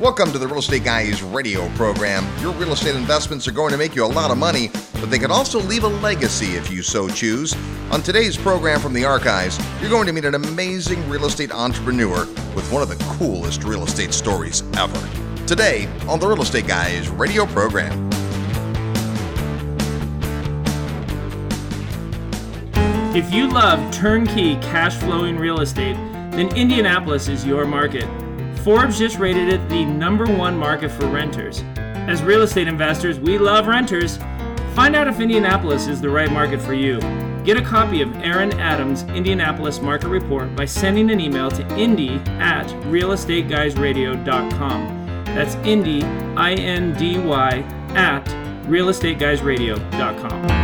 Welcome to the Real Estate Guys radio program. Your real estate investments are going to make you a lot of money, but they can also leave a legacy if you so choose. On today's program from the archives, you're going to meet an amazing real estate entrepreneur with one of the coolest real estate stories ever. Today on the Real Estate Guys radio program. If you love turnkey cash flowing real estate, then Indianapolis is your market. Forbes just rated it the number one market for renters. As real estate investors, we love renters. Find out if Indianapolis is the right market for you. Get a copy of Aaron Adams' Indianapolis Market Report by sending an email to indy at realestateguysradio.com. That's indy, I N D Y, at realestateguysradio.com.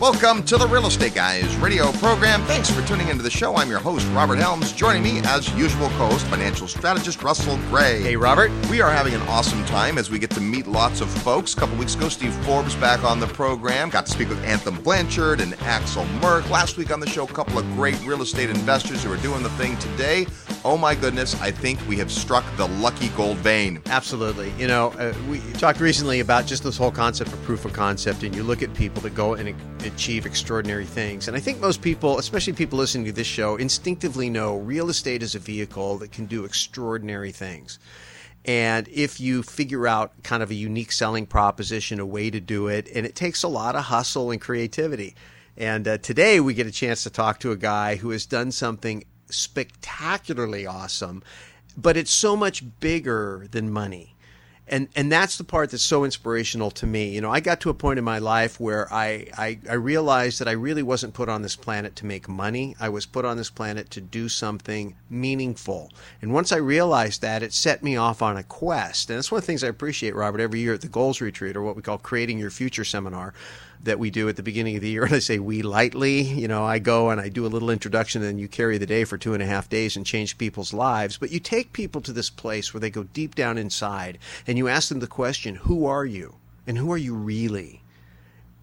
Welcome to the Real Estate Guys radio program. Thanks for tuning into the show. I'm your host, Robert Helms. Joining me, as usual, co host, financial strategist Russell Gray. Hey, Robert. We are having an awesome time as we get to meet lots of folks. A couple weeks ago, Steve Forbes back on the program. Got to speak with Anthem Blanchard and Axel Merk. Last week on the show, a couple of great real estate investors who are doing the thing today. Oh my goodness, I think we have struck the lucky gold vein. Absolutely. You know, uh, we talked recently about just this whole concept of proof of concept, and you look at people that go and achieve extraordinary things. And I think most people, especially people listening to this show, instinctively know real estate is a vehicle that can do extraordinary things. And if you figure out kind of a unique selling proposition, a way to do it, and it takes a lot of hustle and creativity. And uh, today we get a chance to talk to a guy who has done something spectacularly awesome, but it's so much bigger than money. And, and that's the part that's so inspirational to me. You know, I got to a point in my life where I, I, I realized that I really wasn't put on this planet to make money. I was put on this planet to do something meaningful. And once I realized that, it set me off on a quest. And that's one of the things I appreciate, Robert, every year at the Goals Retreat, or what we call Creating Your Future seminar that we do at the beginning of the year. And I say we lightly, you know, I go and I do a little introduction and you carry the day for two and a half days and change people's lives. But you take people to this place where they go deep down inside and you ask them the question, who are you? And who are you really?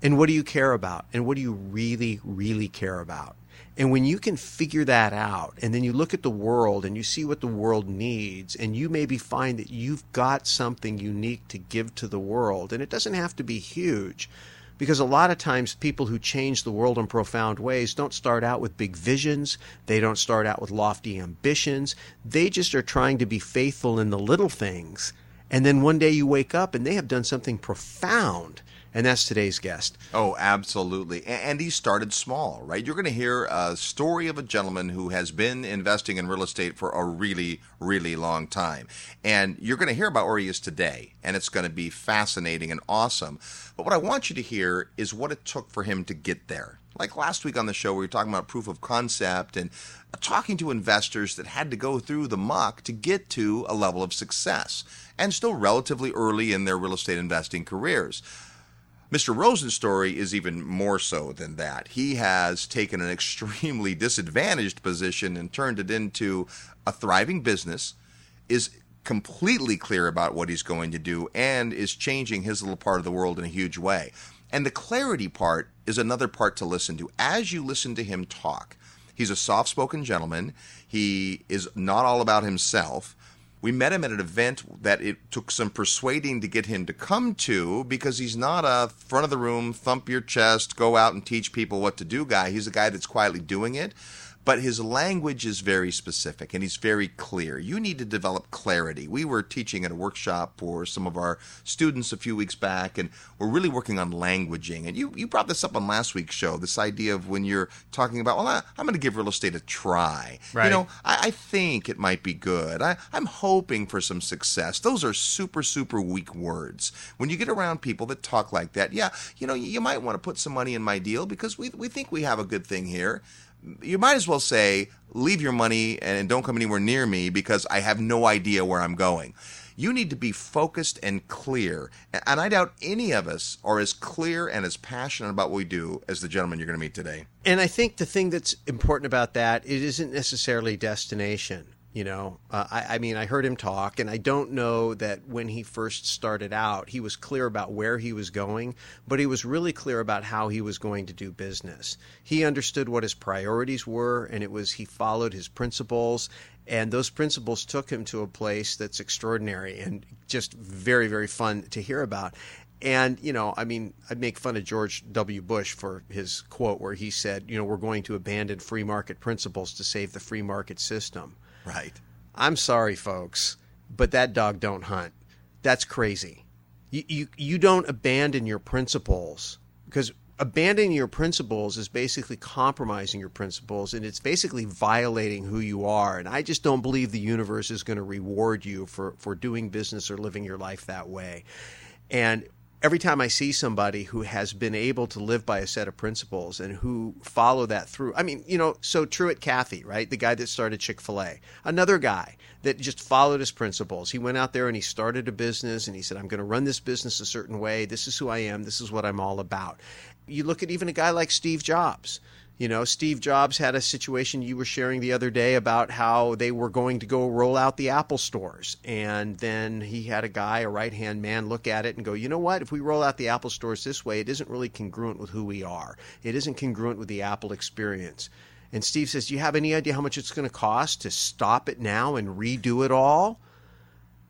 And what do you care about? And what do you really, really care about? And when you can figure that out, and then you look at the world and you see what the world needs, and you maybe find that you've got something unique to give to the world, and it doesn't have to be huge, because a lot of times people who change the world in profound ways don't start out with big visions, they don't start out with lofty ambitions, they just are trying to be faithful in the little things. And then one day you wake up and they have done something profound and that's today's guest. Oh, absolutely. And he started small, right? You're going to hear a story of a gentleman who has been investing in real estate for a really, really long time. And you're going to hear about where he is today, and it's going to be fascinating and awesome. But what I want you to hear is what it took for him to get there. Like last week on the show, we were talking about proof of concept and talking to investors that had to go through the muck to get to a level of success and still relatively early in their real estate investing careers. Mr. Rosen's story is even more so than that. He has taken an extremely disadvantaged position and turned it into a thriving business, is completely clear about what he's going to do, and is changing his little part of the world in a huge way. And the clarity part is another part to listen to. As you listen to him talk, he's a soft spoken gentleman. He is not all about himself. We met him at an event that it took some persuading to get him to come to because he's not a front of the room, thump your chest, go out and teach people what to do guy. He's a guy that's quietly doing it. But his language is very specific and he's very clear. You need to develop clarity. We were teaching at a workshop for some of our students a few weeks back, and we're really working on languaging. And you, you brought this up on last week's show this idea of when you're talking about, well, I, am going to give real estate a try. Right. You know, I, I think it might be good. I, I'm hoping for some success. Those are super, super weak words. When you get around people that talk like that, yeah, you know, you might want to put some money in my deal because we, we think we have a good thing here you might as well say, leave your money and don't come anywhere near me because I have no idea where I'm going. You need to be focused and clear. And I doubt any of us are as clear and as passionate about what we do as the gentleman you're going to meet today. And I think the thing that's important about that, it isn't necessarily destination. You know, uh, I, I, mean, I heard him talk, and I don't know that when he first started out, he was clear about where he was going, but he was really clear about how he was going to do business. He understood what his priorities were, and it was he followed his principles, and those principles took him to a place that's extraordinary and just very, very fun to hear about. And, you know, I mean, I'd make fun of George W. Bush for his quote where he said, you know, we're going to abandon free market principles to save the free market system. Right. I'm sorry, folks, but that dog don't hunt. That's crazy. You, you, you don't abandon your principles because abandoning your principles is basically compromising your principles and it's basically violating who you are. And I just don't believe the universe is going to reward you for, for doing business or living your life that way. And every time I see somebody who has been able to live by a set of principles and who follow that through, I mean, you know, so Truett Cathy, right? The guy that started Chick fil A, another guy that just followed his principles. He went out there and he started a business and he said, I'm going to run this business a certain way. This is who I am. This is what I'm all about. You look at even a guy like Steve Jobs. You know, Steve Jobs had a situation you were sharing the other day about how they were going to go roll out the Apple stores. And then he had a guy, a right hand man, look at it and go, you know what? If we roll out the Apple stores this way, it isn't really congruent with who we are. It isn't congruent with the Apple experience. And Steve says, Do you have any idea how much it's going to cost to stop it now and redo it all?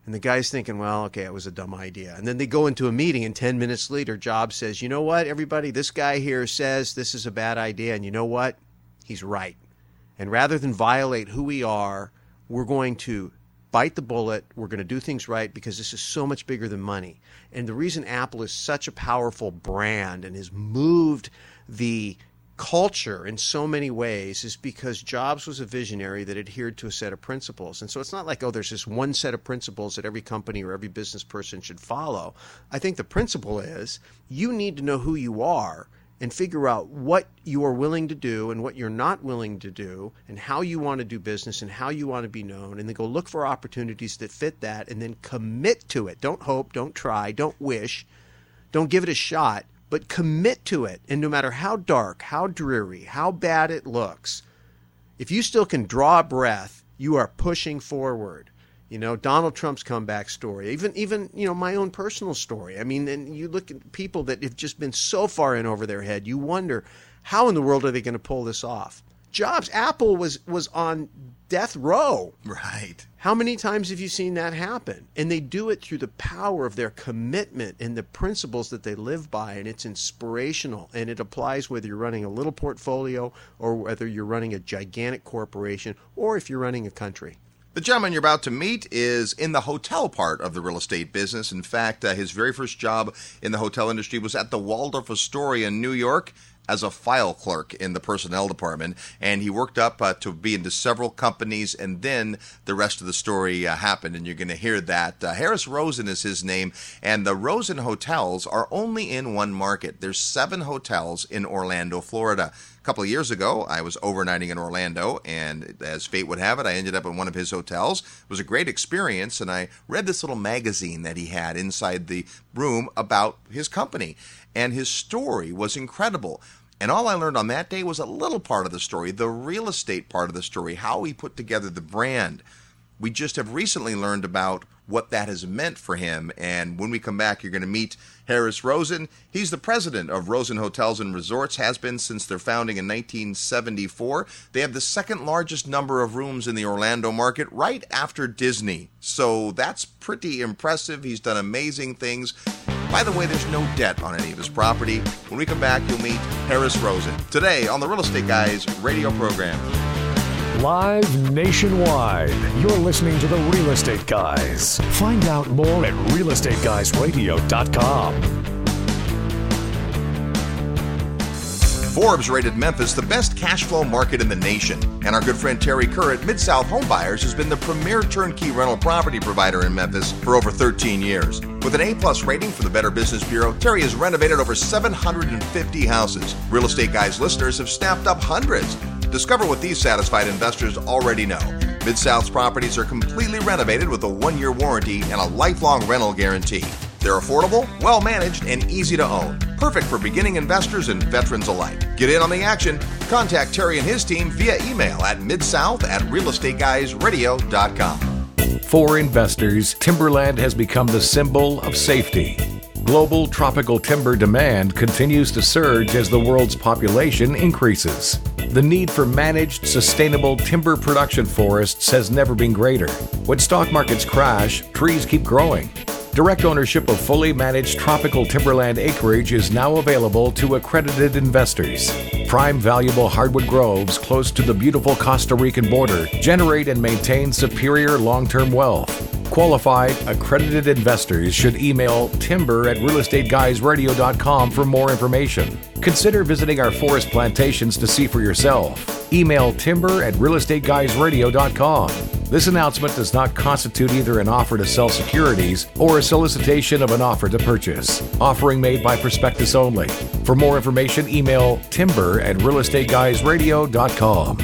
And the guy's thinking, well, okay, it was a dumb idea. And then they go into a meeting, and 10 minutes later, Jobs says, you know what, everybody, this guy here says this is a bad idea. And you know what? He's right. And rather than violate who we are, we're going to bite the bullet. We're going to do things right because this is so much bigger than money. And the reason Apple is such a powerful brand and has moved the culture in so many ways is because Jobs was a visionary that adhered to a set of principles. And so it's not like, oh, there's this one set of principles that every company or every business person should follow. I think the principle is you need to know who you are and figure out what you are willing to do and what you're not willing to do and how you want to do business and how you want to be known and then go look for opportunities that fit that and then commit to it. Don't hope, don't try, don't wish, don't give it a shot but commit to it. And no matter how dark, how dreary, how bad it looks, if you still can draw a breath, you are pushing forward. You know, Donald Trump's comeback story, even even you know my own personal story. I mean, and you look at people that have just been so far in over their head. You wonder how in the world are they going to pull this off? Jobs, Apple was was on death row. Right. How many times have you seen that happen? And they do it through the power of their commitment and the principles that they live by, and it's inspirational. And it applies whether you're running a little portfolio or whether you're running a gigantic corporation or if you're running a country. The gentleman you're about to meet is in the hotel part of the real estate business. In fact, uh, his very first job in the hotel industry was at the Waldorf Astoria in New York as a file clerk in the personnel department, and he worked up uh, to be into several companies, and then the rest of the story uh, happened, and you're going to hear that. Uh, Harris Rosen is his name, and the Rosen hotels are only in one market. There's seven hotels in Orlando, Florida. Couple of years ago, I was overnighting in Orlando, and as fate would have it, I ended up in one of his hotels. It was a great experience, and I read this little magazine that he had inside the room about his company and his story was incredible. And all I learned on that day was a little part of the story, the real estate part of the story, how he put together the brand. We just have recently learned about what that has meant for him. And when we come back, you're going to meet Harris Rosen. He's the president of Rosen Hotels and Resorts, has been since their founding in 1974. They have the second largest number of rooms in the Orlando market, right after Disney. So that's pretty impressive. He's done amazing things. By the way, there's no debt on any of his property. When we come back, you'll meet Harris Rosen. Today on the Real Estate Guys radio program. Live nationwide. You're listening to the Real Estate Guys. Find out more at realestateguysradio.com. Forbes rated Memphis the best cash flow market in the nation. And our good friend Terry Kerr at Mid South Homebuyers has been the premier turnkey rental property provider in Memphis for over 13 years. With an A plus rating from the Better Business Bureau, Terry has renovated over 750 houses. Real Estate Guys listeners have snapped up hundreds. Discover what these satisfied investors already know. Mid South's properties are completely renovated with a one year warranty and a lifelong rental guarantee. They're affordable, well managed, and easy to own. Perfect for beginning investors and veterans alike. Get in on the action. Contact Terry and his team via email at midsouth at realestateguysradio.com. For investors, timberland has become the symbol of safety. Global tropical timber demand continues to surge as the world's population increases. The need for managed, sustainable timber production forests has never been greater. When stock markets crash, trees keep growing. Direct ownership of fully managed tropical timberland acreage is now available to accredited investors. Prime valuable hardwood groves close to the beautiful Costa Rican border generate and maintain superior long term wealth. Qualified, accredited investors should email timber at realestateguysradio.com for more information. Consider visiting our forest plantations to see for yourself. Email timber at realestateguysradio.com. This announcement does not constitute either an offer to sell securities or a solicitation of an offer to purchase. Offering made by prospectus only. For more information, email timber at realestateguysradio.com.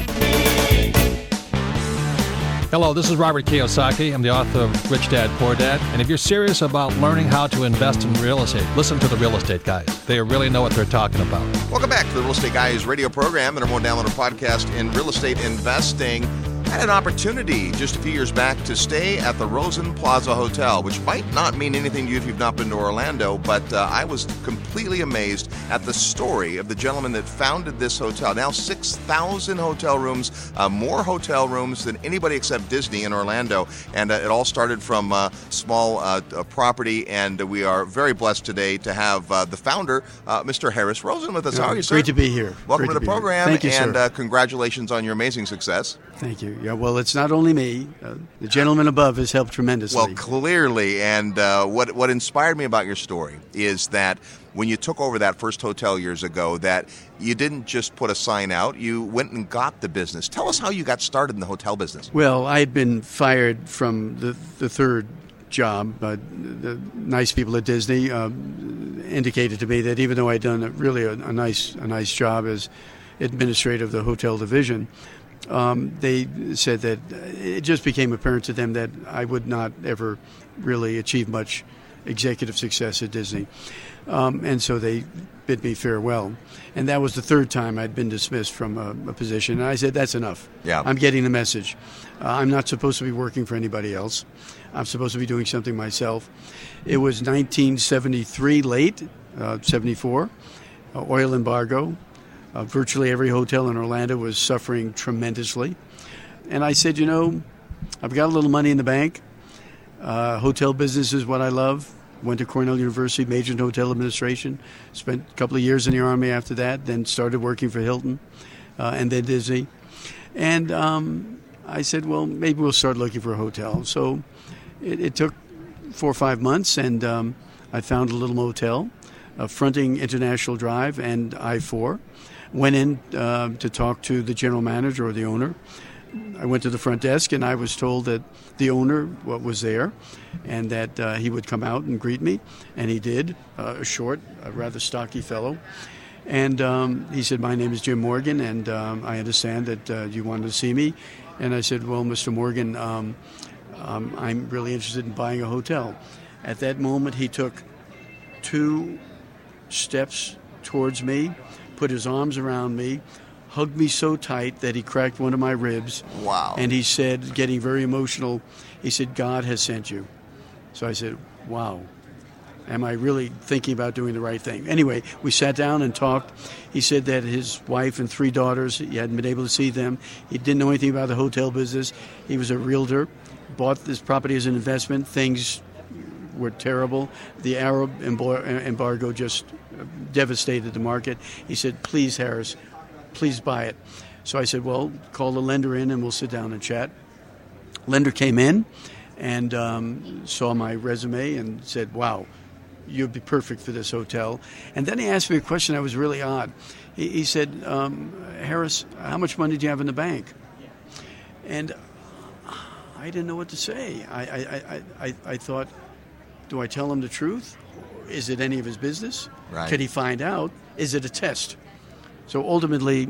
Hello, this is Robert Kiyosaki. I'm the author of Rich Dad Poor Dad. And if you're serious about learning how to invest in real estate, listen to the real estate guys. They really know what they're talking about. Welcome back to the Real Estate Guys radio program, the number one downloaded podcast in real estate investing. Had an opportunity just a few years back to stay at the Rosen Plaza Hotel, which might not mean anything to you if you've not been to Orlando, but uh, I was completely amazed at the story of the gentleman that founded this hotel. Now 6,000 hotel rooms, uh, more hotel rooms than anybody except Disney in Orlando, and uh, it all started from a small uh, property, and we are very blessed today to have uh, the founder, uh, Mr. Harris Rosen, with us. How are you, sir? Great to be here. Welcome Great to the be here. program, Thank you, and sir. congratulations on your amazing success. Thank you. Yeah, well, it's not only me. Uh, the gentleman above has helped tremendously. Well, clearly, and uh, what what inspired me about your story is that when you took over that first hotel years ago, that you didn't just put a sign out; you went and got the business. Tell us how you got started in the hotel business. Well, I had been fired from the, the third job. But the nice people at Disney um, indicated to me that even though I'd done a, really a, a nice a nice job as administrator of the hotel division, um, they said that it just became apparent to them that I would not ever really achieve much executive success at Disney. Um, and so they bid me farewell. And that was the third time I'd been dismissed from a, a position. And I said, that's enough. Yeah. I'm getting the message. Uh, I'm not supposed to be working for anybody else. I'm supposed to be doing something myself. It was 1973, late, uh, 74, uh, oil embargo. Uh, virtually every hotel in Orlando was suffering tremendously. And I said, you know, I've got a little money in the bank. Uh, hotel business is what I love. Went to Cornell University, majored in hotel administration. Spent a couple of years in the Army after that, then started working for Hilton uh, and then Disney. And um, I said, well, maybe we'll start looking for a hotel. So it, it took four or five months, and um, I found a little motel uh, fronting International Drive and I 4. Went in uh, to talk to the general manager or the owner. I went to the front desk and I was told that the owner was there and that uh, he would come out and greet me. And he did, uh, a short, a rather stocky fellow. And um, he said, My name is Jim Morgan, and um, I understand that uh, you wanted to see me. And I said, Well, Mr. Morgan, um, um, I'm really interested in buying a hotel. At that moment, he took two steps towards me, put his arms around me, hugged me so tight that he cracked one of my ribs. Wow. And he said, getting very emotional, he said, God has sent you. So I said, Wow. Am I really thinking about doing the right thing? Anyway, we sat down and talked. He said that his wife and three daughters, he hadn't been able to see them. He didn't know anything about the hotel business. He was a realtor, bought this property as an investment. Things were terrible. The Arab embar- embargo just devastated the market. He said, Please, Harris, please buy it. So I said, well, call the lender in and we'll sit down and chat. Lender came in and um, saw my resume and said, wow, you'd be perfect for this hotel. And then he asked me a question that was really odd. He, he said, um, Harris, how much money do you have in the bank? And I didn't know what to say. I, I, I, I, I thought, do I tell him the truth? Is it any of his business? Right. Could he find out? Is it a test? So ultimately,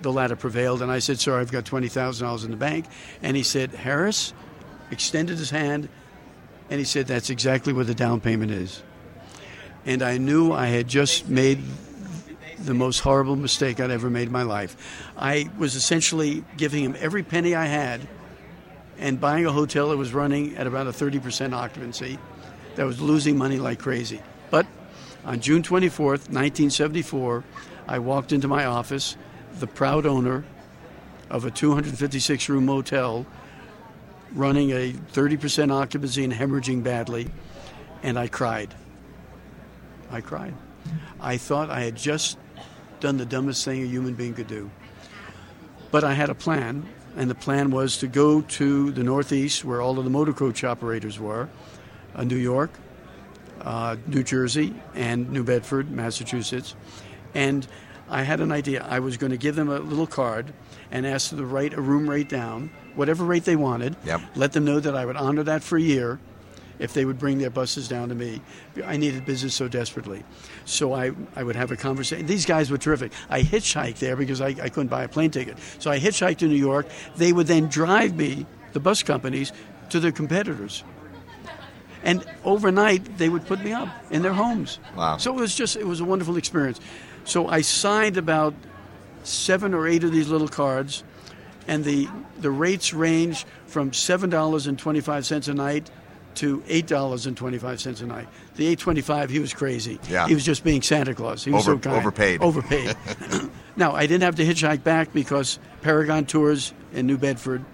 the latter prevailed, and I said, Sir, I've got $20,000 in the bank. And he said, Harris extended his hand, and he said, That's exactly what the down payment is. And I knew I had just made the most horrible mistake I'd ever made in my life. I was essentially giving him every penny I had and buying a hotel that was running at about a 30% occupancy that was losing money like crazy. But on June 24th, 1974, I walked into my office, the proud owner of a 256 room motel running a 30% occupancy and hemorrhaging badly, and I cried. I cried. I thought I had just done the dumbest thing a human being could do. But I had a plan, and the plan was to go to the Northeast, where all of the motor coach operators were, uh, New York, uh, New Jersey, and New Bedford, Massachusetts. And I had an idea. I was going to give them a little card and ask them to write a room rate down, whatever rate they wanted. Yep. Let them know that I would honor that for a year if they would bring their buses down to me. I needed business so desperately. So I, I would have a conversation. These guys were terrific. I hitchhiked there because I, I couldn't buy a plane ticket. So I hitchhiked to New York. They would then drive me, the bus companies, to their competitors. And overnight, they would put me up in their homes. Wow. So it was just, it was a wonderful experience. So I signed about seven or eight of these little cards, and the, the rates range from $7.25 a night to eight dollars and twenty five cents a night. The eight twenty five, he was crazy. Yeah. he was just being Santa Claus. He was Over- so kind. overpaid. Overpaid. now I didn't have to hitchhike back because Paragon Tours in New Bedford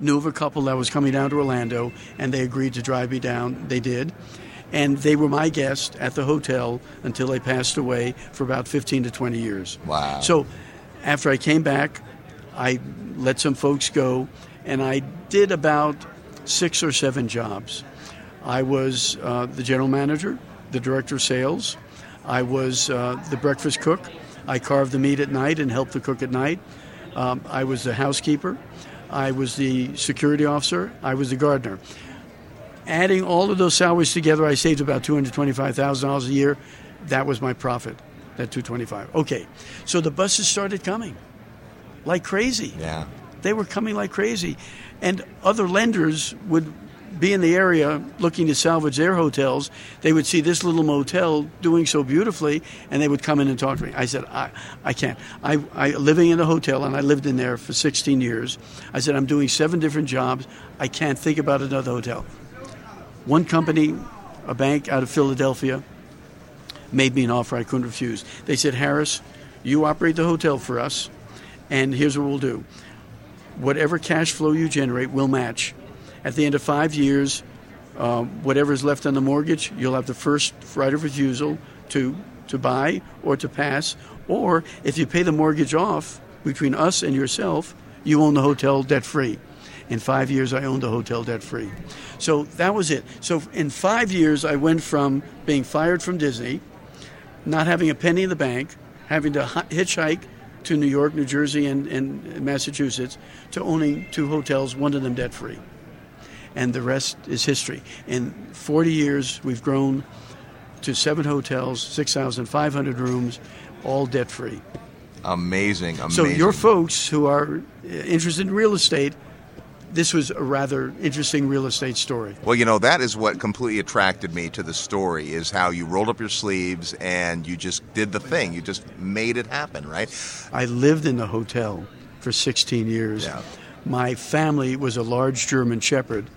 knew of a couple that was coming down to Orlando, and they agreed to drive me down. They did. And they were my guest at the hotel until they passed away for about 15 to 20 years. Wow. So after I came back, I let some folks go, and I did about six or seven jobs. I was uh, the general manager, the director of sales. I was uh, the breakfast cook. I carved the meat at night and helped the cook at night. Um, I was the housekeeper. I was the security officer. I was the gardener. Adding all of those salaries together, I saved about two hundred twenty-five thousand dollars a year. That was my profit. That two twenty-five. Okay, so the buses started coming like crazy. Yeah. They were coming like crazy. And other lenders would be in the area looking to salvage their hotels. They would see this little motel doing so beautifully, and they would come in and talk to me. I said, I, I can't. I, I living in a hotel, and I lived in there for 16 years. I said, I'm doing seven different jobs. I can't think about another hotel. One company, a bank out of Philadelphia, made me an offer I couldn't refuse. They said, Harris, you operate the hotel for us, and here's what we'll do. Whatever cash flow you generate, we'll match. At the end of five years, um, whatever is left on the mortgage, you'll have the first right of refusal to to buy or to pass. Or if you pay the mortgage off between us and yourself, you own the hotel debt free. In five years, I owned the hotel debt free. So that was it. So in five years, I went from being fired from Disney, not having a penny in the bank, having to hitchhike to New York, New Jersey, and, and Massachusetts, to owning two hotels, one of them debt free. And the rest is history. In 40 years, we've grown to seven hotels, 6,500 rooms, all debt free. Amazing, amazing. So your folks who are interested in real estate, this was a rather interesting real estate story. Well, you know, that is what completely attracted me to the story is how you rolled up your sleeves and you just did the thing. You just made it happen, right? I lived in the hotel for 16 years. Yeah. My family was a large German shepherd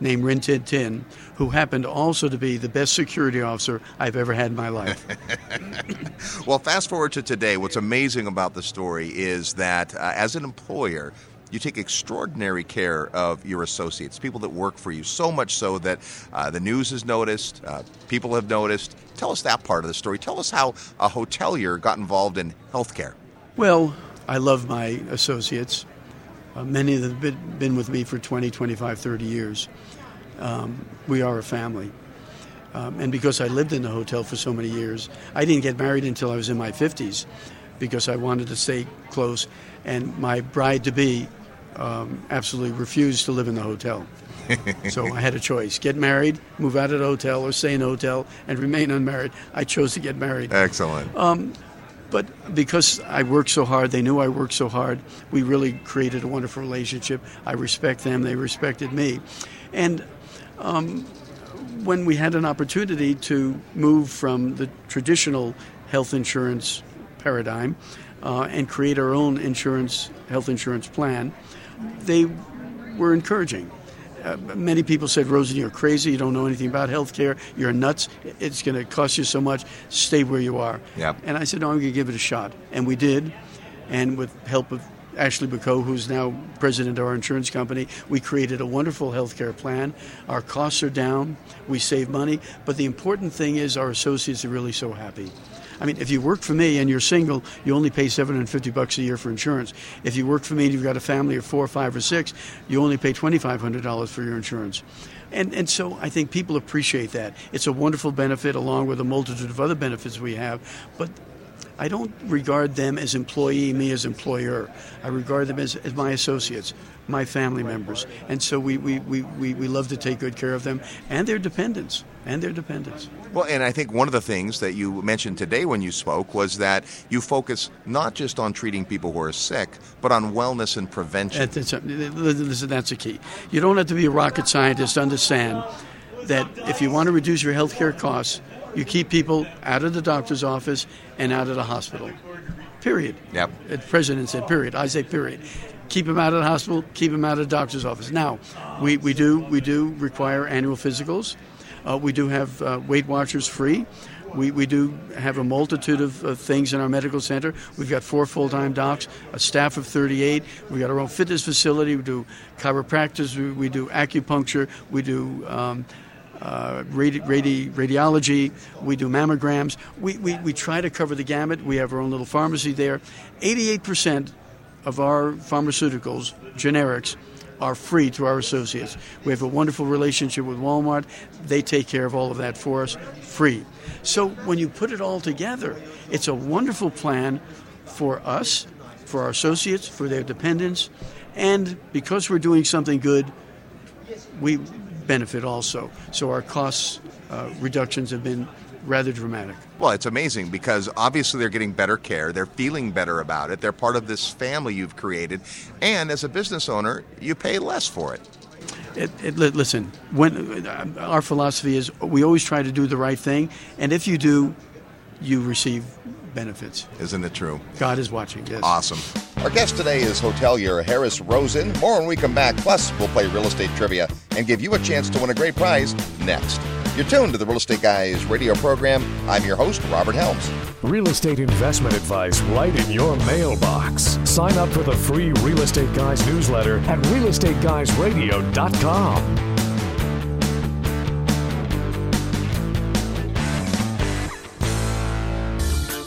named Rin Tin Tin, who happened also to be the best security officer I've ever had in my life. Well, fast forward to today. What's amazing about the story is that uh, as an employer, you take extraordinary care of your associates, people that work for you, so much so that uh, the news has noticed, uh, people have noticed. Tell us that part of the story. Tell us how a hotelier got involved in healthcare. Well, I love my associates. Uh, many of them have been, been with me for 20, 25, 30 years. Um, we are a family. Um, and because I lived in the hotel for so many years, I didn't get married until I was in my 50s because I wanted to stay close. And my bride to be um, absolutely refused to live in the hotel. so I had a choice get married, move out of the hotel, or stay in the hotel and remain unmarried. I chose to get married. Excellent. Um, but because I worked so hard, they knew I worked so hard, we really created a wonderful relationship. I respect them, they respected me. And um, when we had an opportunity to move from the traditional health insurance paradigm uh, and create our own insurance, health insurance plan, they were encouraging. Uh, many people said, Rosen, you're crazy. You don't know anything about healthcare. You're nuts. It's going to cost you so much. Stay where you are. Yep. And I said, no, I'm going to give it a shot. And we did. And with help of Ashley Bacot, who's now president of our insurance company, we created a wonderful healthcare plan. Our costs are down. We save money. But the important thing is our associates are really so happy. I mean, if you work for me and you're single, you only pay 750 bucks a year for insurance. If you work for me and you've got a family of four, five, or six, you only pay $2,500 for your insurance. And, and so I think people appreciate that. It's a wonderful benefit along with a multitude of other benefits we have. But I don't regard them as employee, me as employer. I regard them as, as my associates, my family members. And so we, we, we, we, we love to take good care of them and their dependents. And their dependents. Well, and I think one of the things that you mentioned today when you spoke was that you focus not just on treating people who are sick, but on wellness and prevention. That's listen, that's a key. You don't have to be a rocket scientist to understand that if you want to reduce your health care costs, you keep people out of the doctor's office and out of the hospital. Period. Yep. The president said period. I say period. Keep them out of the hospital. Keep them out of the doctor's office. Now, we, we do we do require annual physicals. Uh, we do have uh, Weight Watchers free. We, we do have a multitude of uh, things in our medical center. We've got four full time docs, a staff of 38. We've got our own fitness facility. We do chiropractic. We, we do acupuncture. We do um, uh, radi- radi- radiology, we do mammograms. We, we, we try to cover the gamut. We have our own little pharmacy there. 88% of our pharmaceuticals, generics, are free to our associates. We have a wonderful relationship with Walmart. They take care of all of that for us, free. So when you put it all together, it's a wonderful plan for us, for our associates, for their dependents, and because we're doing something good, we benefit also. So our cost uh, reductions have been rather dramatic. Well, it's amazing because obviously they're getting better care. They're feeling better about it. They're part of this family you've created. And as a business owner, you pay less for it. It, it, listen, when uh, our philosophy is we always try to do the right thing, and if you do, you receive benefits. Isn't it true? God is watching. Yes. Awesome. Our guest today is hotelier Harris Rosen. More when we come back. Plus, we'll play real estate trivia and give you a chance to win a great prize next. You're tuned to the Real Estate Guys radio program. I'm your host, Robert Helms. Real estate investment advice right in your mailbox. Sign up for the free Real Estate Guys newsletter at realestateguysradio.com.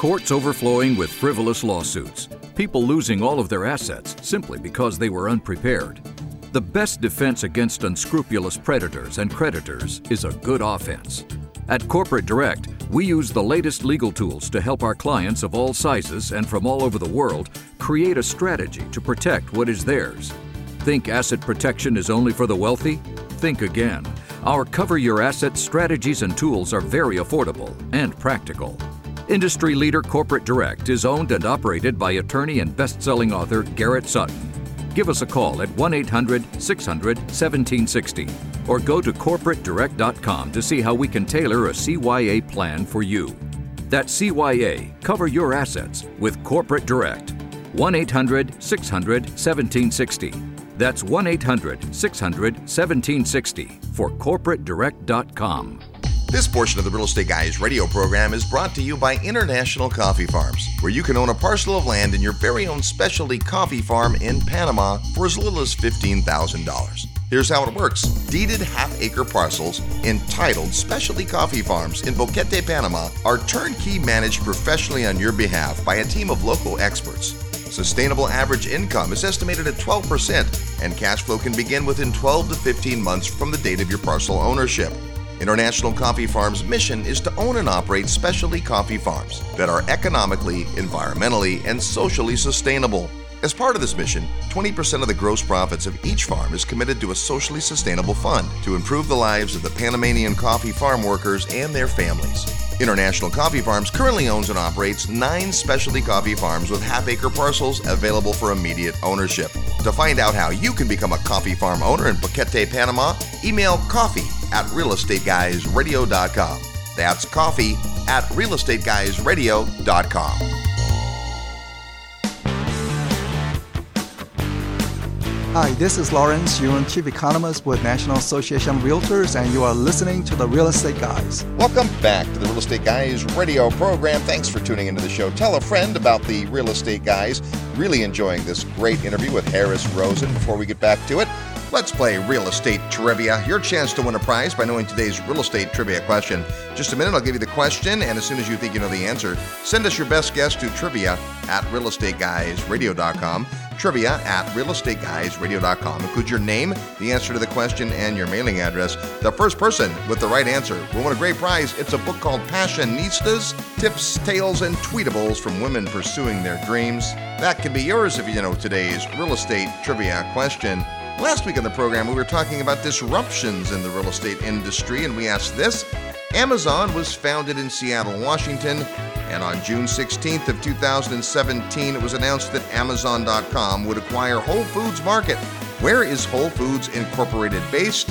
Courts overflowing with frivolous lawsuits. People losing all of their assets simply because they were unprepared. The best defense against unscrupulous predators and creditors is a good offense. At Corporate Direct, We use the latest legal tools to help our clients of all sizes and from all over the world create a strategy to protect what is theirs. Think asset protection is only for the wealthy? Think again. Our Cover Your Assets strategies and tools are very affordable and practical. Industry leader Corporate Direct is owned and operated by attorney and best-selling author Garrett Sutton. Give us a call at 1 800 600 1760 or go to corporatedirect.com to see how we can tailor a CYA plan for you. That CYA, cover your assets with Corporate Direct. 1 800 600 1760. That's 1 800 600 1760 for corporatedirect.com. This portion of the Real Estate Guys radio program is brought to you by International Coffee Farms, where you can own a parcel of land in your very own specialty coffee farm in Panama for as little as $15,000. Here's how it works deeded half acre parcels entitled Specialty Coffee Farms in Boquete, Panama are turnkey managed professionally on your behalf by a team of local experts. Sustainable average income is estimated at 12%, and cash flow can begin within 12 to 15 months from the date of your parcel ownership. International Coffee Farms' mission is to own and operate specialty coffee farms that are economically, environmentally, and socially sustainable. As part of this mission, 20% of the gross profits of each farm is committed to a socially sustainable fund to improve the lives of the Panamanian coffee farm workers and their families. International Coffee Farms currently owns and operates nine specialty coffee farms with half acre parcels available for immediate ownership. To find out how you can become a coffee farm owner in Boquete, Panama, email coffee at realestateguysradio.com. That's coffee at realestateguysradio.com. Hi, this is Lawrence Yun, Chief Economist with National Association of Realtors, and you are listening to the Real Estate Guys. Welcome back to the Real Estate Guys radio program. Thanks for tuning into the show. Tell a friend about the Real Estate Guys. Really enjoying this great interview with Harris Rosen. Before we get back to it, let's play real estate trivia. Your chance to win a prize by knowing today's real estate trivia question. Just a minute, I'll give you the question, and as soon as you think you know the answer, send us your best guess to trivia at realestateguysradio.com trivia at realestateguysradio.com. Include your name, the answer to the question, and your mailing address. The first person with the right answer will win a great prize. It's a book called Passionistas Tips, Tales, and Tweetables from Women Pursuing Their Dreams. That can be yours if you know today's real estate trivia question. Last week on the program, we were talking about disruptions in the real estate industry, and we asked this Amazon was founded in Seattle, Washington and on June 16th of 2017, it was announced that Amazon.com would acquire Whole Foods Market. Where is Whole Foods Incorporated based?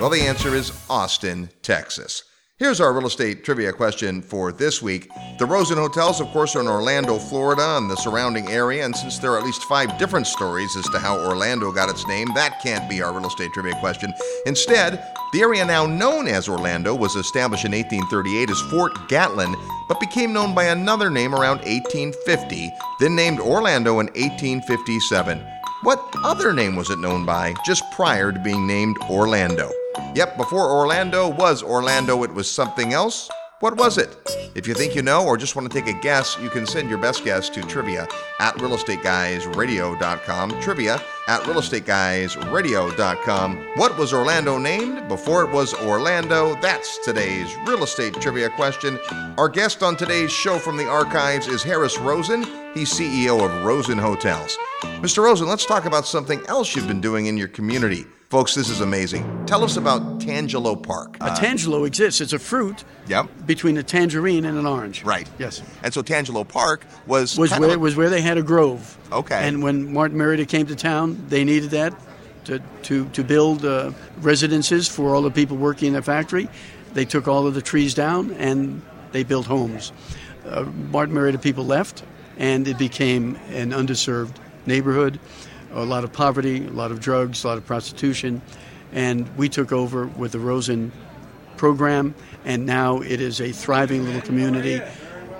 Well, the answer is Austin, Texas. Here's our real estate trivia question for this week. The Rosen Hotels, of course, are in Orlando, Florida, and the surrounding area. And since there are at least five different stories as to how Orlando got its name, that can't be our real estate trivia question. Instead, the area now known as Orlando was established in 1838 as Fort Gatlin, but became known by another name around 1850, then named Orlando in 1857. What other name was it known by just prior to being named Orlando? Yep, before Orlando was Orlando, it was something else. What was it? If you think you know or just want to take a guess, you can send your best guess to trivia at realestateguysradio.com. Trivia at realestateguysradio.com. What was Orlando named before it was Orlando? That's today's real estate trivia question. Our guest on today's show from the archives is Harris Rosen. He's CEO of Rosen Hotels. Mr. Rosen, let's talk about something else you've been doing in your community. Folks, this is amazing. Tell us about Tangelo Park. A tangelo exists. It's a fruit Yep. between a tangerine and an orange. Right. Yes. And so Tangelo Park was Was kind of where a- was where they had a grove. Okay. And when Martin Marietta came to town, they needed that to to to build uh, residences for all the people working in the factory. They took all of the trees down and they built homes. Uh, Martin Marietta people left, and it became an underserved neighborhood. A lot of poverty, a lot of drugs, a lot of prostitution, and we took over with the Rosen program, and now it is a thriving little community.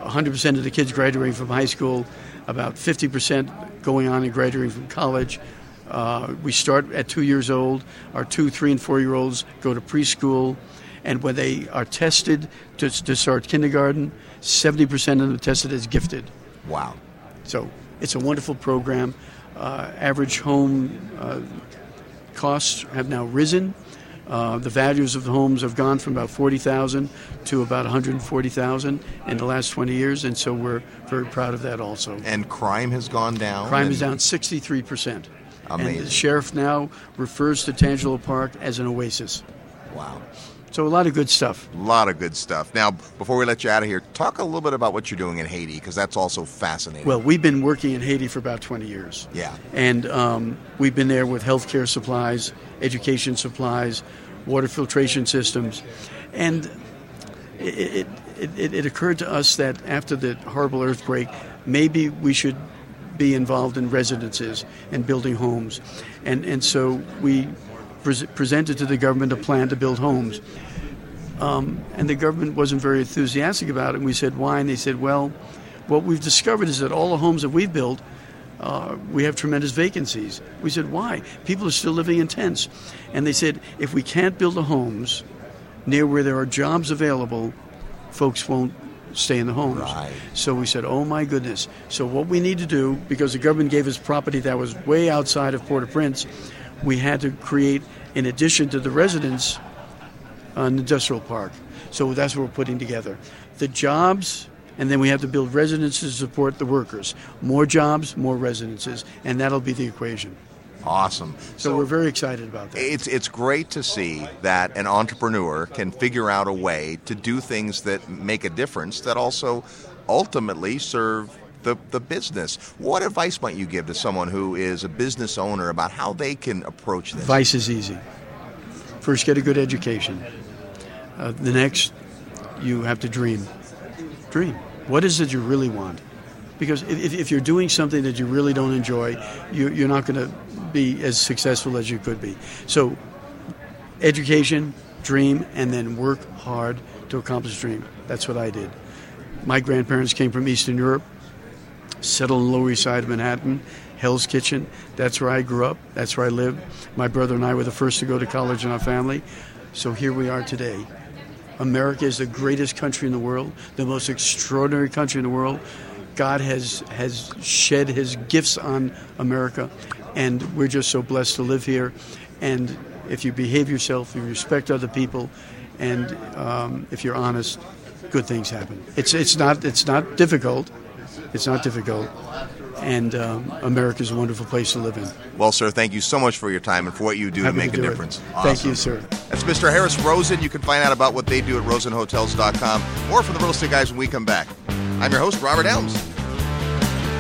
100% of the kids graduating from high school, about 50% going on and graduating from college. Uh, we start at two years old. Our two, three, and four year olds go to preschool. And when they are tested to, to start kindergarten, 70% of them tested as gifted. Wow. So it's a wonderful program. Uh, average home uh, costs have now risen Uh, the values of the homes have gone from about 40,000 to about 140,000 in the last 20 years, and so we're very proud of that also. And crime has gone down. Crime is down 63%. And Amazing. the sheriff now refers to Tangelo Park as an oasis. Wow. So a lot of good stuff. A lot of good stuff. Now, before we let you out of here, talk a little bit about what you're doing in Haiti because that's also fascinating. Well, we've been working in Haiti for about 20 years. Yeah. And um, we've been there with healthcare supplies, education supplies, water filtration systems. And it, it, it, it occurred to us that after the horrible earthquake, maybe we should be involved in residences and building homes. And, and so we pres presented to the government a plan to build homes. Um, and the government wasn't very enthusiastic about it. And we said, why? And they said, well, what we've discovered is that all the homes that we've built, uh, we have tremendous vacancies. We said, why? People are still living in tents. And they said, if we can't build the homes near where there are jobs available, folks won't stay in the homes. Right. So we said, oh my goodness. So what we need to do, because the government gave us property that was way outside of Port-au-Prince, we had to create, in addition to the residents, an industrial park. So that's what we're putting together. The jobs, and then we have to build residences to support the workers. More jobs, more residences, and that'll be the equation. Awesome. So, we're very excited about that. It's it's great to see that an entrepreneur can figure out a way to do things that make a difference that also ultimately serve the, the business. What advice might you give to someone who is a business owner about how they can approach this? Advice is easy. First, get a good education. Uh, the next, you have to dream. Dream. What is it you really want? Because if, if you're doing something that you really don't enjoy, you, you're not going to be as successful as you could be. So, education, dream, and then work hard to accomplish dream. That's what I did. My grandparents came from Eastern Europe, settled in the Lower East Side of Manhattan, Hell's Kitchen. That's where I grew up. That's where I lived. My brother and I were the first to go to college in our family. So here we are today. America is the greatest country in the world, the most extraordinary country in the world. God has has shed His gifts on America, and we're just so blessed to live here. And if you behave yourself, you respect other people, and um, if you're honest, good things happen. It's it's not it's not difficult. It's not difficult, and um, America is a wonderful place to live in. Well, sir, thank you so much for your time and for what you do Happy to make to a do it. difference. Thank you, sir. That's Mr. Harris Rosen. You can find out about what they do at rosenhotels.com. or from the real estate guys when we come back. I'm your host, Robert Helms.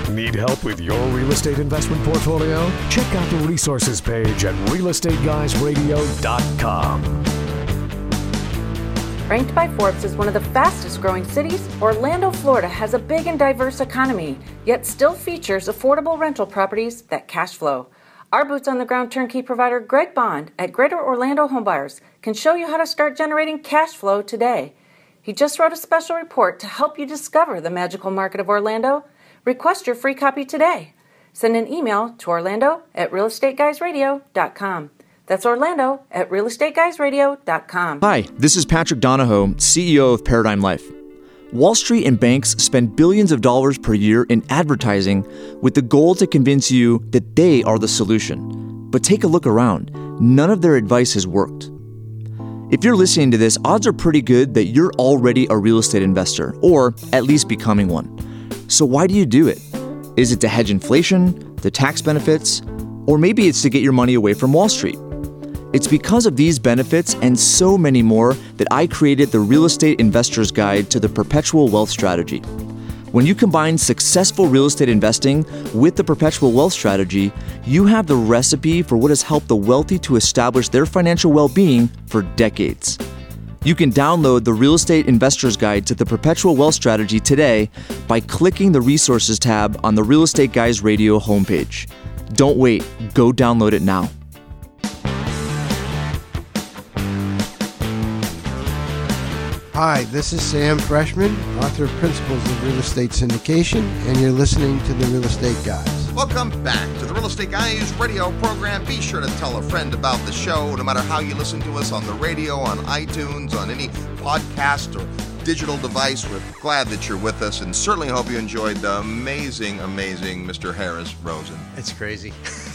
Need help with your real estate investment portfolio? Check out the resources page at realestateguysradio.com. Ranked by Forbes as one of the fastest growing cities, Orlando, Florida has a big and diverse economy, yet still features affordable rental properties that cash flow. Our boots on the ground turnkey provider Greg Bond at Greater Orlando Homebuyers can show you how to start generating cash flow today. He just wrote a special report to help you discover the magical market of Orlando. Request your free copy today. Send an email to orlando at realestateguysradio.com. That's Orlando at realestateguysradio.com. Hi, this is Patrick Donohoe, CEO of Paradigm Life. Wall Street and banks spend billions of dollars per year in advertising with the goal to convince you that they are the solution. But take a look around. None of their advice has worked. If you're listening to this, odds are pretty good that you're already a real estate investor, or at least becoming one. So why do you do it? Is it to hedge inflation, the tax benefits, or maybe it's to get your money away from Wall Street? It's because of these benefits and so many more that I created the Real Estate Investor's Guide to the Perpetual Wealth Strategy. When you combine successful real estate investing with the perpetual wealth strategy, you have the recipe for what has helped the wealthy to establish their financial well being for decades. You can download the Real Estate Investor's Guide to the Perpetual Wealth Strategy today by clicking the Resources tab on the Real Estate Guys Radio homepage. Don't wait, go download it now. Hi, this is Sam Freshman, author of Principles of Real Estate Syndication, and you're listening to The Real Estate Guys. Welcome back to the Real Estate Guys radio program. Be sure to tell a friend about the show, no matter how you listen to us on the radio, on iTunes, on any podcast or digital device. We're glad that you're with us and certainly hope you enjoyed the amazing, amazing Mr. Harris Rosen. It's crazy.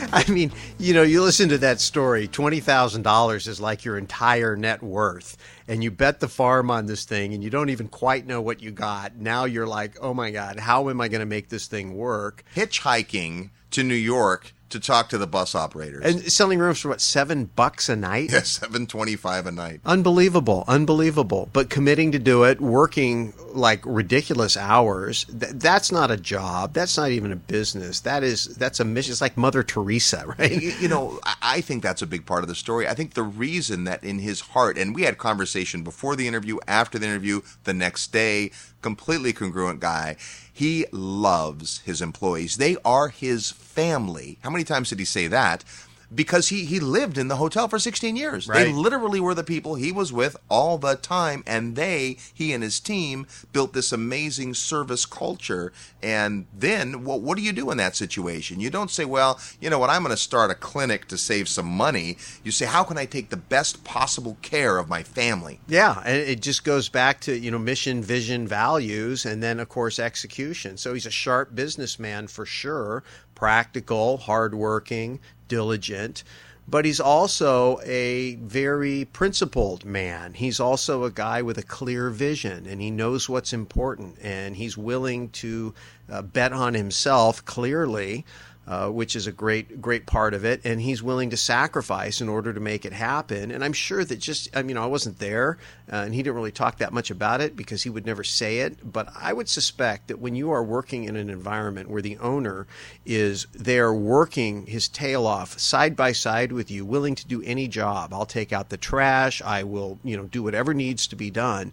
I mean, you know, you listen to that story. Twenty thousand dollars is like your entire net worth, and you bet the farm on this thing, and you don't even quite know what you got. Now you're like, oh my god, how am I going to make this thing work? Hitchhiking to New York to talk to the bus operators. And selling rooms for what seven bucks a night? Yeah, seven twenty-five a night. Unbelievable, unbelievable. But committing to do it, working like ridiculous hours. Th- that's not a job. That's not even a business. That is that's a mission. It's like Mother Teresa, right? You, you know, I- I think that's a big part of the story. I think the reason that in his heart, and we had conversation before the interview, after the interview, the next day, completely congruent guy. He loves his employees. They are his family. How many times did he say that? Because he, he lived in the hotel for 16 years. They literally were the people he was with all the time. And they, he and his team, built this amazing service culture. And then what, what do you do in that situation? You don't say, well, you know what, I'm going to start a clinic to save some money. You say, how can I take the best possible care of my family? Yeah, and it just goes back to you know mission, vision, values, and then of course execution. So he's a sharp businessman for sure, practical, hardworking, diligent. But he's also a very principled man. He's also a guy with a clear vision, and he knows what's important, and he's willing to uh, bet on himself clearly uh, which is a great great part of it, and he's willing to sacrifice in order to make it happen. And I'm sure that just I mean I wasn't there, uh, and he didn't really talk that much about it because he would never say it. But I would suspect that when you are working in an environment where the owner is there working his tail off side by side with you, willing to do any job, I'll take out the trash, I will you know do whatever needs to be done.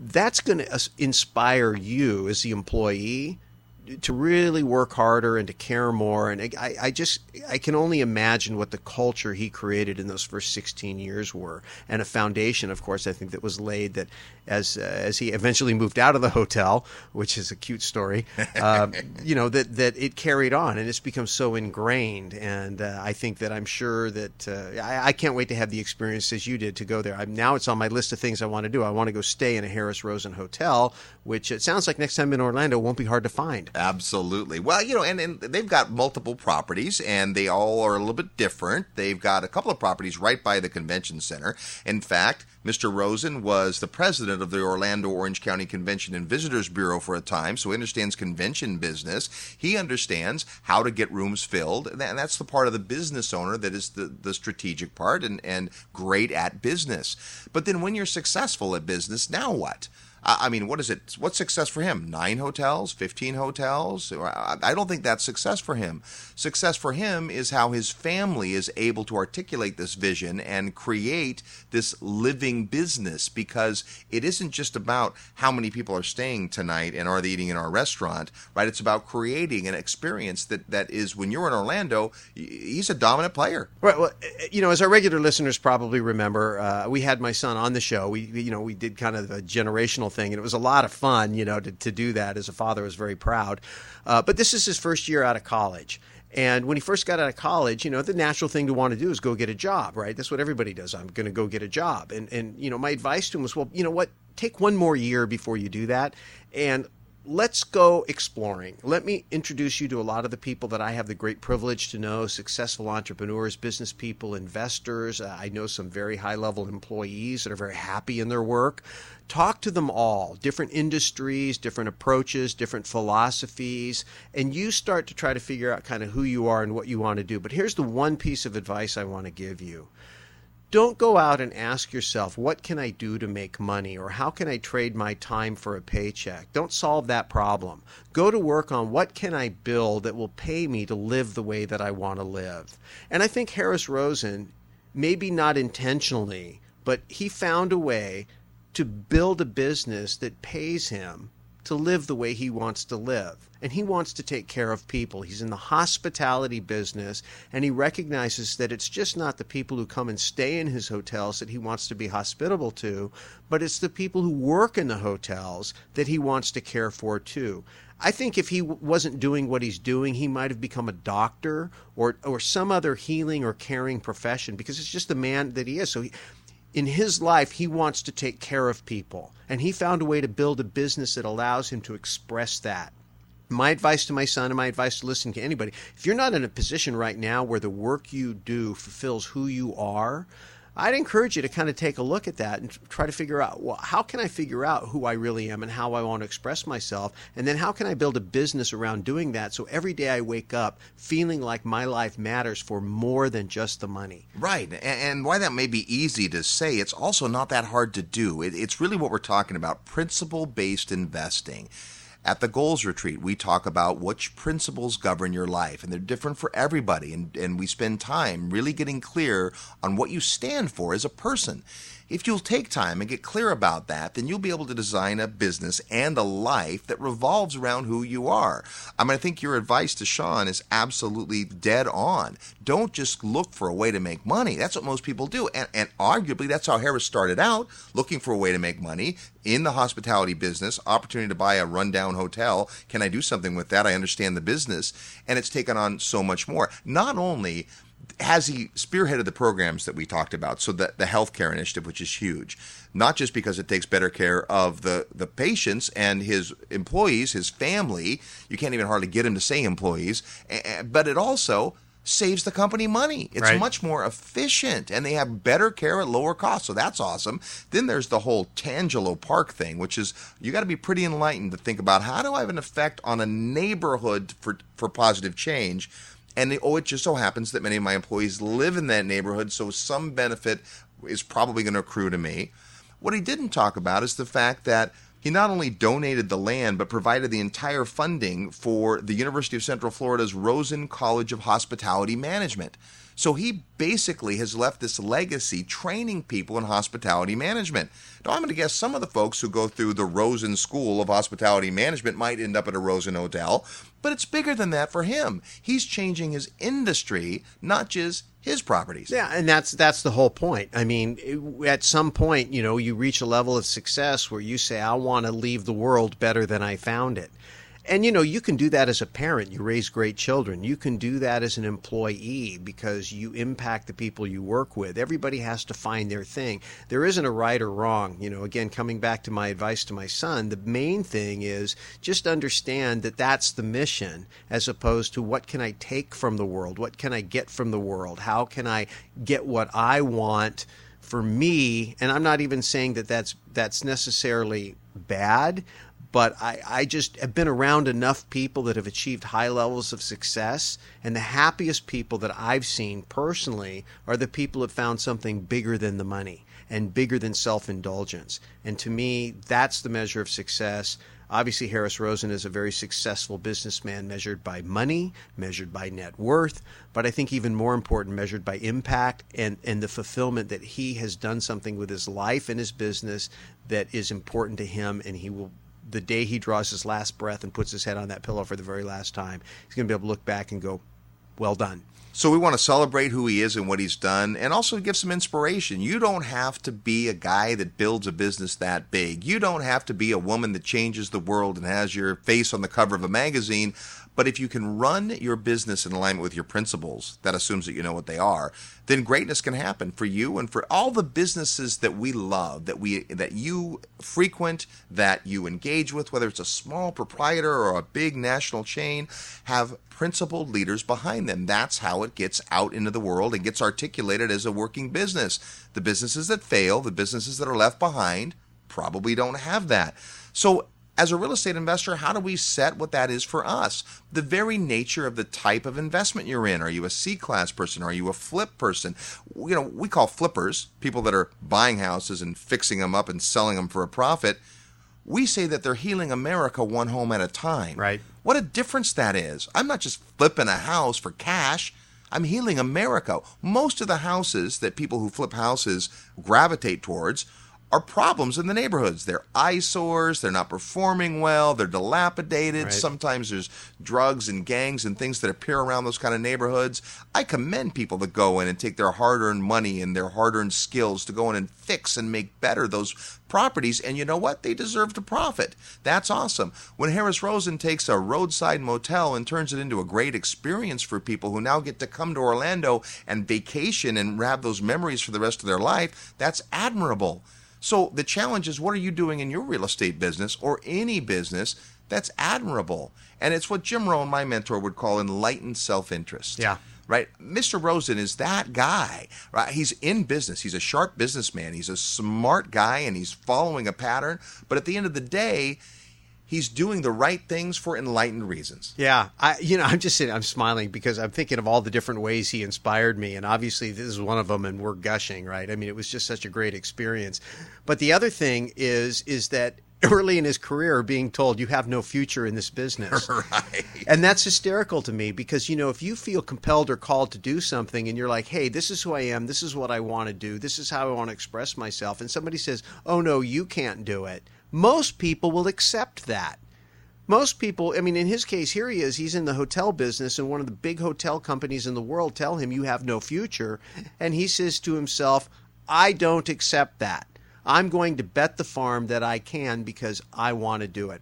That's going to inspire you as the employee to really work harder and to care more. And I, I just I can only imagine what the culture he created in those first 16 years were, and a foundation, of course, I think that was laid that as uh, as he eventually moved out of the hotel, which is a cute story, uh, you know that that it carried on and it's become so ingrained. And uh, I think that I'm sure that uh, I, I can't wait to have the experience as you did to go there. I'm, now it's on my list of things I want to do. I want to go stay in a Harris Rosen hotel, which it sounds like next time in Orlando won't be hard to find. Absolutely. Well, you know, and, and they've got multiple properties, and they all are a little bit different. They've got a couple of properties right by the convention center. In fact, Mr. Rosen was the president of the Orlando Orange County Convention and Visitors Bureau for a time, so he understands convention business. He understands how to get rooms filled, and that's the part of the business owner that is the, the strategic part and, and great at business. But then when you're successful at business, now what? I mean, what is it? What's success for him? Nine hotels, fifteen hotels? I don't think that's success for him. Success for him is how his family is able to articulate this vision and create this living business because it isn't just about how many people are staying tonight and are they eating in our restaurant, right? It's about creating an experience that, that is when you're in Orlando, he's a dominant player. Right. Well, eh, you know, as our regular listeners probably remember, uh, we had my son on the show. We- you know, we did kind of a generational thing, and it was a lot of fun. You know, to, to do that as a father, I was very proud. Uh, but this is his first year out of college. And when he first got out of college, you know, the natural thing to want to do is go get a job, right? That's what everybody does. I'm going to go get a job. And, and, you know, my advice to him was, well, you know what? Take one more year before you do that. And let's go exploring. Let me introduce you to a lot of the people that I have the great privilege to know successful entrepreneurs, business people, investors. Uh, I know some very high level employees that are very happy in their work. Talk to them all, different industries, different approaches, different philosophies, and you start to try to figure out kind of who you are and what you want to do. But here's the one piece of advice I want to give you don't go out and ask yourself, what can I do to make money or how can I trade my time for a paycheck? Don't solve that problem. Go to work on what can I build that will pay me to live the way that I want to live. And I think Harris Rosen, maybe not intentionally, but he found a way to build a business that pays him to live the way he wants to live. And he wants to take care of people. He's in the hospitality business, and he recognizes that it's just not the people who come and stay in his hotels that he wants to be hospitable to, but it's the people who work in the hotels that he wants to care for too. I think if he wasn't doing what he's doing, he might have become a doctor or or some other healing or caring profession because it's just the man that he is. So he, in his life, he wants to take care of people. And he found a way to build a business that allows him to express that. my advice to my son and my advice to listen to anybody if you're not in a position right now where the work you do fulfills who you are I'd encourage you to kind of take a look at that and try to figure out well, how can I figure out who I really am and how I want to express myself? And then how can I build a business around doing that so every day I wake up feeling like my life matters for more than just the money? Right. And why that may be easy to say, it's also not that hard to do. It's really what we're talking about principle based investing. At the goals retreat, we talk about which principles govern your life, and they're different for everybody. And, and we spend time really getting clear on what you stand for as a person. If you'll take time and get clear about that, then you'll be able to design a business and a life that revolves around who you are. I mean, I think your advice to Sean is absolutely dead on. Don't just look for a way to make money. That's what most people do. And, and arguably, that's how Harris started out, looking for a way to make money in the hospitality business, opportunity to buy a rundown hotel. Can I do something with that? I understand the business. And it's taken on so much more. Not only has he spearheaded the programs that we talked about? So that the healthcare initiative, which is huge, not just because it takes better care of the the patients and his employees, his family. You can't even hardly get him to say employees, but it also saves the company money. It's right. much more efficient and they have better care at lower cost. So that's awesome. Then there's the whole Tangelo Park thing, which is you got to be pretty enlightened to think about how do I have an effect on a neighborhood for for positive change and oh, it just so happens that many of my employees live in that neighborhood, so some benefit is probably going to accrue to me. What he didn't talk about is the fact that he not only donated the land, but provided the entire funding for the University of Central Florida's Rosen College of Hospitality Management. So he basically has left this legacy training people in hospitality management. Now, I'm going to guess some of the folks who go through the Rosen School of Hospitality Management might end up at a Rosen Hotel, but it's bigger than that for him. He's changing his industry, not just his properties. Yeah, and that's that's the whole point. I mean, at some point, you know, you reach a level of success where you say, "I want to leave the world better than I found it." And you know, you can do that as a parent. You raise great children. You can do that as an employee because you impact the people you work with. Everybody has to find their thing. There isn't a right or wrong. You know, again, coming back to my advice to my son, the main thing is just understand that that's the mission as opposed to what can I take from the world? What can I get from the world? How can I get what I want? For me, and I'm not even saying that that's that's necessarily bad, but I, I just have been around enough people that have achieved high levels of success. And the happiest people that I've seen personally are the people that found something bigger than the money and bigger than self indulgence. And to me, that's the measure of success. Obviously, Harris Rosen is a very successful businessman measured by money, measured by net worth, but I think even more important, measured by impact and, and the fulfillment that he has done something with his life and his business that is important to him and he will the day he draws his last breath and puts his head on that pillow for the very last time, he's going to be able to look back and go, well done. So we want to celebrate who he is and what he's done and also give some inspiration. You don't have to be a guy that builds a business that big. You don't have to be a woman that changes the world and has your face on the cover of a magazine. But if you can run your business in alignment with your principles, that assumes that you know what they are, then greatness can happen for you and for all the businesses that we love, that we that you frequent, that you engage with, whether it's a small proprietor or a big national chain, have principled leaders behind them. That's how it gets out into the world and gets articulated as a working business. The businesses that fail, the businesses that are left behind, probably don't have that. So as a real estate investor, how do we set what that is for us? The very nature of the type of investment you're in. Are you a C class person? Are you a flip person? You know, we call flippers people that are buying houses and fixing them up and selling them for a profit. We say that they're healing America one home at a time. Right. What a difference that is. I'm not just flipping a house for cash. I'm healing America. Most of the houses that people who flip houses gravitate towards are problems in the neighborhoods. They're eyesores, they're not performing well, they're dilapidated. Right. Sometimes there's drugs and gangs and things that appear around those kind of neighborhoods. I commend people that go in and take their hard earned money and their hard earned skills to go in and fix and make better those properties. And you know what? They deserve to profit. That's awesome. When Harris Rosen takes a roadside motel and turns it into a great experience for people who now get to come to Orlando and vacation and have those memories for the rest of their life, that's admirable. So the challenge is what are you doing in your real estate business or any business That's admirable. And it's what Jim Rohn, my mentor, would call enlightened self interest. Yeah. Right? Mr. Rosen is that guy. Right? He's in business. He's a sharp businessman. He's a smart guy and he's following a pattern. But at the end of the day, he's doing the right things for enlightened reasons. Yeah, I you know I'm just sitting, I'm smiling because I'm thinking of all the different ways he inspired me, and obviously this is one of them, and we're gushing, right? I mean, it was just such a great experience. But the other thing is is that early in his career being told you have no future in this business. right. And that's hysterical to me because, you know, if you feel compelled or called to do something and you're like, hey, this is who I am, this is what I want to do, this is how I want to express myself, and somebody says, oh, no, you can't do it, most people will accept that. Most people, I mean, in his case, here he is. He's in the hotel business, and one of the big hotel companies in the world tell him, You have no future. And he says to himself, I don't accept that. I'm going to bet the farm that I can because I want to do it.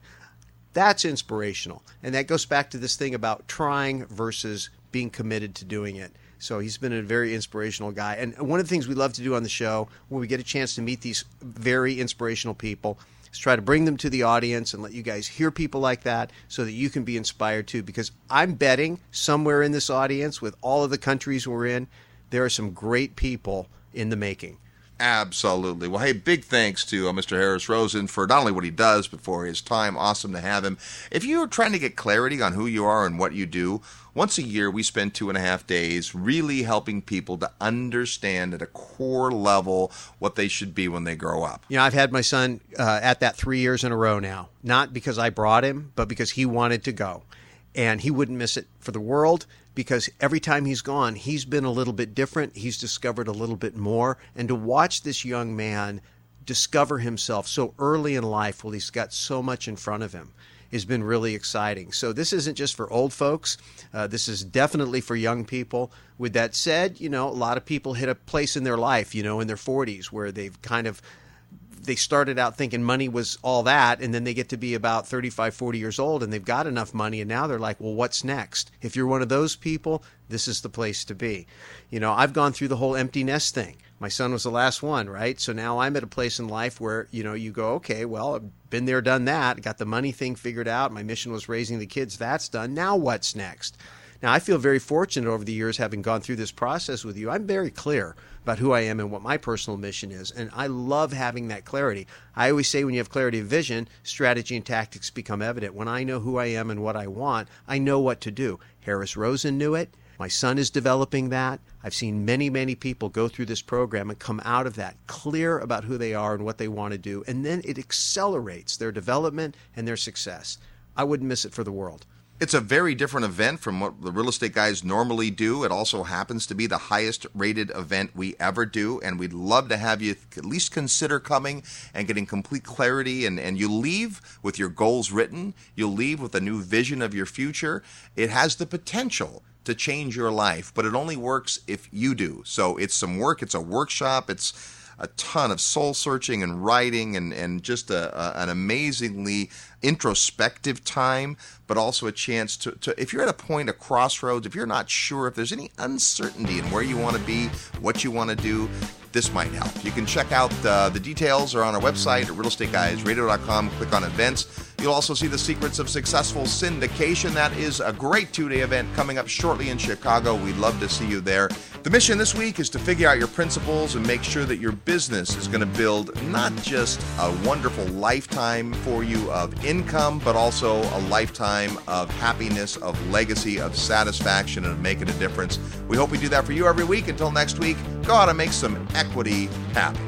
That's inspirational. And that goes back to this thing about trying versus being committed to doing it. So he's been a very inspirational guy. And one of the things we love to do on the show when we get a chance to meet these very inspirational people is try to bring them to the audience and let you guys hear people like that so that you can be inspired too. Because I'm betting somewhere in this audience, with all of the countries we're in, there are some great people in the making. Absolutely. Well, hey, big thanks to uh, Mr. Harris Rosen for not only what he does, but for his time. Awesome to have him. If you're trying to get clarity on who you are and what you do, once a year we spend two and a half days really helping people to understand at a core level what they should be when they grow up. You know, I've had my son uh, at that three years in a row now, not because I brought him, but because he wanted to go. And he wouldn't miss it for the world because every time he's gone, he's been a little bit different. He's discovered a little bit more. And to watch this young man discover himself so early in life while he's got so much in front of him has been really exciting. So this isn't just for old folks. Uh, this is definitely for young people. With that said, you know, a lot of people hit a place in their life, you know, in their 40s where they've kind of they started out thinking money was all that and then they get to be about 35 40 years old and they've got enough money and now they're like well what's next if you're one of those people this is the place to be you know i've gone through the whole empty nest thing my son was the last one right so now i'm at a place in life where you know you go okay well i've been there done that got the money thing figured out my mission was raising the kids that's done now what's next now, I feel very fortunate over the years having gone through this process with you. I'm very clear about who I am and what my personal mission is, and I love having that clarity. I always say when you have clarity of vision, strategy and tactics become evident. When I know who I am and what I want, I know what to do. Harris Rosen knew it. My son is developing that. I've seen many, many people go through this program and come out of that clear about who they are and what they want to do, and then it accelerates their development and their success. I wouldn't miss it for the world. It's a very different event from what the real estate guys normally do. It also happens to be the highest rated event we ever do, and we'd love to have you at least consider coming and getting complete clarity. And, and you leave with your goals written, you'll leave with a new vision of your future. It has the potential to change your life, but it only works if you do. So it's some work, it's a workshop, it's a ton of soul searching and writing and, and just a, a, an amazingly introspective time, but also a chance to, to, if you're at a point, a crossroads, if you're not sure, if there's any uncertainty in where you want to be, what you want to do, this might help. You can check out uh, the details are on our website at realestateguysradio.com. Click on events. You'll also see the secrets of successful syndication. That is a great two day event coming up shortly in Chicago. We'd love to see you there. The mission this week is to figure out your principles and make sure that your business is going to build not just a wonderful lifetime for you of income, but also a lifetime of happiness, of legacy, of satisfaction, and of making a difference. We hope we do that for you every week. Until next week, go out and make some equity happen.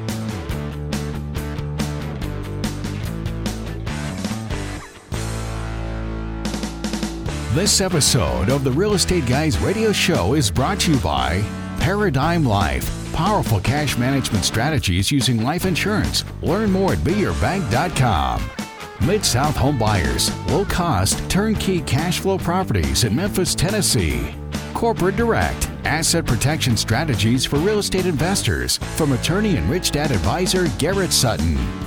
This episode of the Real Estate Guys radio show is brought to you by Paradigm Life. Powerful cash management strategies using life insurance. Learn more at beyourbank.com. Mid South Home Buyers. Low cost, turnkey cash flow properties in Memphis, Tennessee. Corporate Direct. Asset protection strategies for real estate investors. From attorney and rich dad advisor Garrett Sutton.